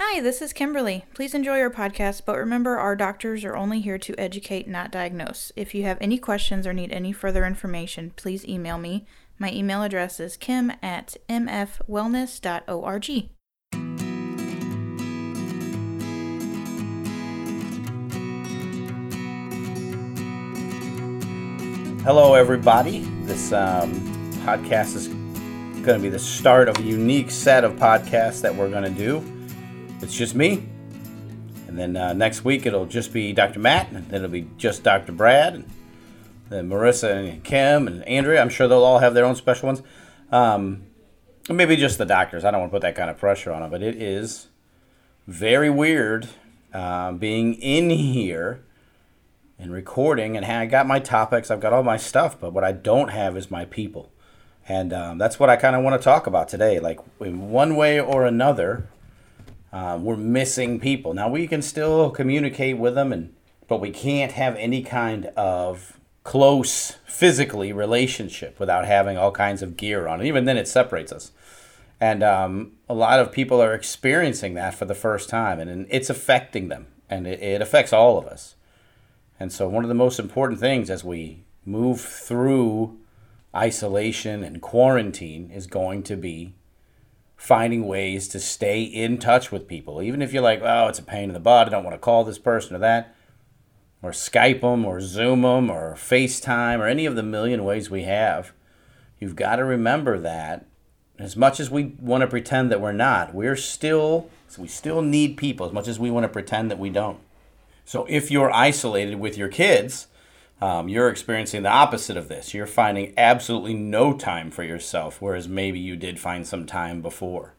Hi, this is Kimberly. Please enjoy our podcast, but remember our doctors are only here to educate, not diagnose. If you have any questions or need any further information, please email me. My email address is kim at mfwellness.org. Hello, everybody. This um, podcast is going to be the start of a unique set of podcasts that we're going to do. It's just me. And then uh, next week it'll just be Dr. Matt, and then it'll be just Dr. Brad, and then Marissa and Kim and Andrea. I'm sure they'll all have their own special ones. Um, maybe just the doctors. I don't want to put that kind of pressure on them, but it is very weird uh, being in here and recording. And I got my topics, I've got all my stuff, but what I don't have is my people. And um, that's what I kind of want to talk about today. Like, in one way or another, um, we're missing people. Now, we can still communicate with them, and but we can't have any kind of close physically relationship without having all kinds of gear on. And even then, it separates us. And um, a lot of people are experiencing that for the first time, and, and it's affecting them, and it, it affects all of us. And so, one of the most important things as we move through isolation and quarantine is going to be finding ways to stay in touch with people. Even if you're like, oh, it's a pain in the butt, I don't want to call this person or that, or Skype them, or Zoom them, or FaceTime, or any of the million ways we have, you've got to remember that as much as we want to pretend that we're not, we're still, we still need people as much as we want to pretend that we don't. So if you're isolated with your kids, um, you're experiencing the opposite of this. You're finding absolutely no time for yourself, whereas maybe you did find some time before.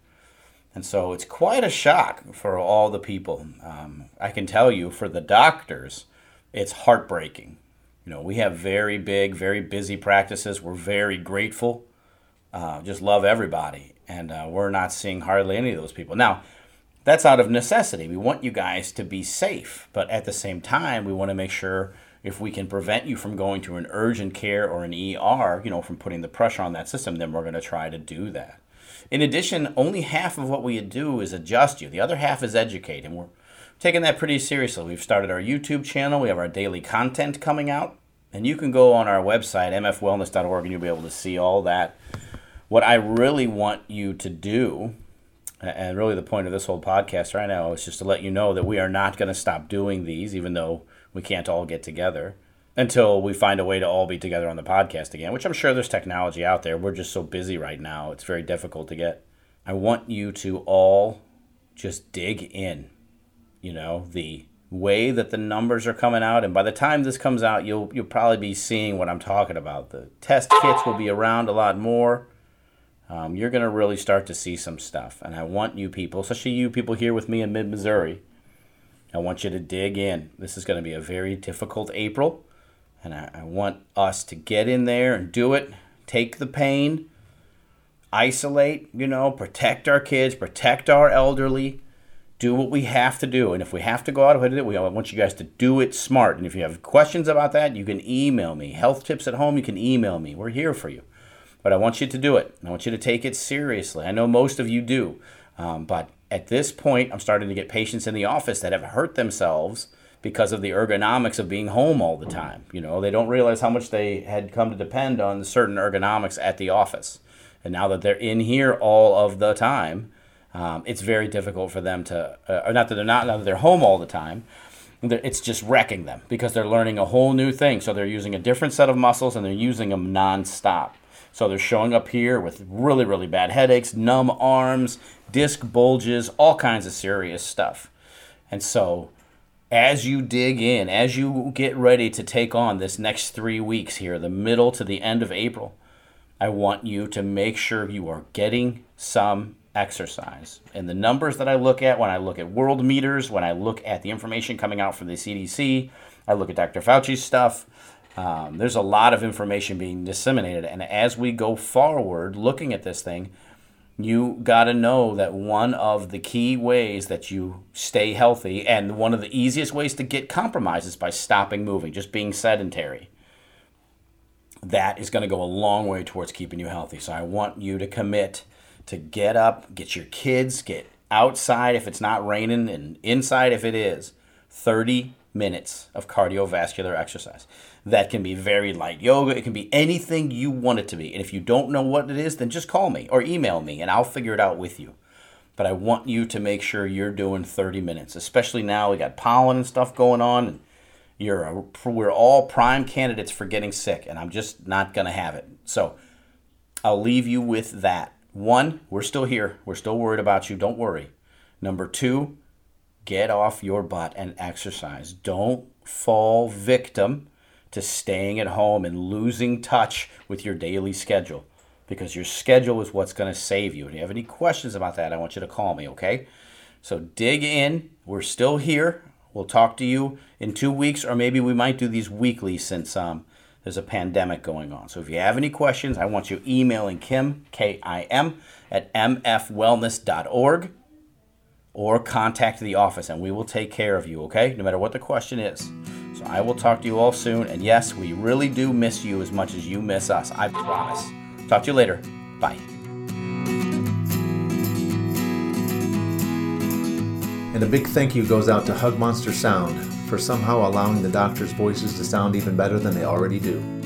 And so it's quite a shock for all the people. Um, I can tell you, for the doctors, it's heartbreaking. You know, we have very big, very busy practices. We're very grateful. Uh, just love everybody. And uh, we're not seeing hardly any of those people. Now, that's out of necessity. We want you guys to be safe, but at the same time, we want to make sure if we can prevent you from going to an urgent care or an ER, you know, from putting the pressure on that system, then we're going to try to do that. In addition, only half of what we do is adjust you. The other half is educate, and we're taking that pretty seriously. We've started our YouTube channel. We have our daily content coming out, and you can go on our website mfwellness.org and you'll be able to see all that. What I really want you to do and really, the point of this whole podcast right now is just to let you know that we are not going to stop doing these, even though we can't all get together until we find a way to all be together on the podcast again, which I'm sure there's technology out there. We're just so busy right now, it's very difficult to get. I want you to all just dig in, you know, the way that the numbers are coming out and by the time this comes out you'll you'll probably be seeing what I'm talking about. The test kits will be around a lot more um, you're going to really start to see some stuff. And I want you people, especially you people here with me in mid Missouri, I want you to dig in. This is going to be a very difficult April. And I, I want us to get in there and do it, take the pain, isolate, you know, protect our kids, protect our elderly, do what we have to do. And if we have to go out with it, we I want you guys to do it smart. And if you have questions about that, you can email me. Health tips at home, you can email me. We're here for you. But I want you to do it. I want you to take it seriously. I know most of you do. Um, but at this point, I'm starting to get patients in the office that have hurt themselves because of the ergonomics of being home all the time. You know, they don't realize how much they had come to depend on certain ergonomics at the office. And now that they're in here all of the time, um, it's very difficult for them to, uh, or not that they're not, not that they're home all the time, it's just wrecking them because they're learning a whole new thing. So they're using a different set of muscles and they're using them nonstop. So they're showing up here with really, really bad headaches, numb arms, disc bulges, all kinds of serious stuff. And so as you dig in, as you get ready to take on this next three weeks here, the middle to the end of April, I want you to make sure you are getting some exercise. And the numbers that I look at when I look at Worldometers, when I look at the information coming out from the CDC, I look at Dr. Fauci's stuff, um, there's a lot of information being disseminated. And as we go forward looking at this thing, you got to know that one of the key ways that you stay healthy and one of the easiest ways to get compromised is by stopping moving, just being sedentary. That is going to go a long way towards keeping you healthy. So I want you to commit to get up, get your kids, get outside if it's not raining and inside if it is, 30 minutes of cardiovascular exercise. That can be very light yoga, it can be anything you want it to be. And if you don't know what it is, then just call me or email me and I'll figure it out with you. But I want you to make sure you're doing 30 minutes, especially now we got pollen and stuff going on and you're a, we're all prime candidates for getting sick and I'm just not going to have it. So, I'll leave you with that. One, we're still here. We're still worried about you. Don't worry. Number two, get off your butt and exercise. Don't fall victim to staying at home and losing touch with your daily schedule because your schedule is what's going to save you. If you have any questions about that, I want you to call me, okay? So dig in. We're still here. We'll talk to you in two weeks, or maybe we might do these weekly since um, there's a pandemic going on. So if you have any questions, I want you emailing Kim, K I M, at mfwellness.org or contact the office and we will take care of you, okay? No matter what the question is. So I will talk to you all soon. And yes, we really do miss you as much as you miss us. I promise. Talk to you later. Bye. And a big thank you goes out to Hug Monster Sound for somehow allowing the doctors' voices to sound even better than they already do.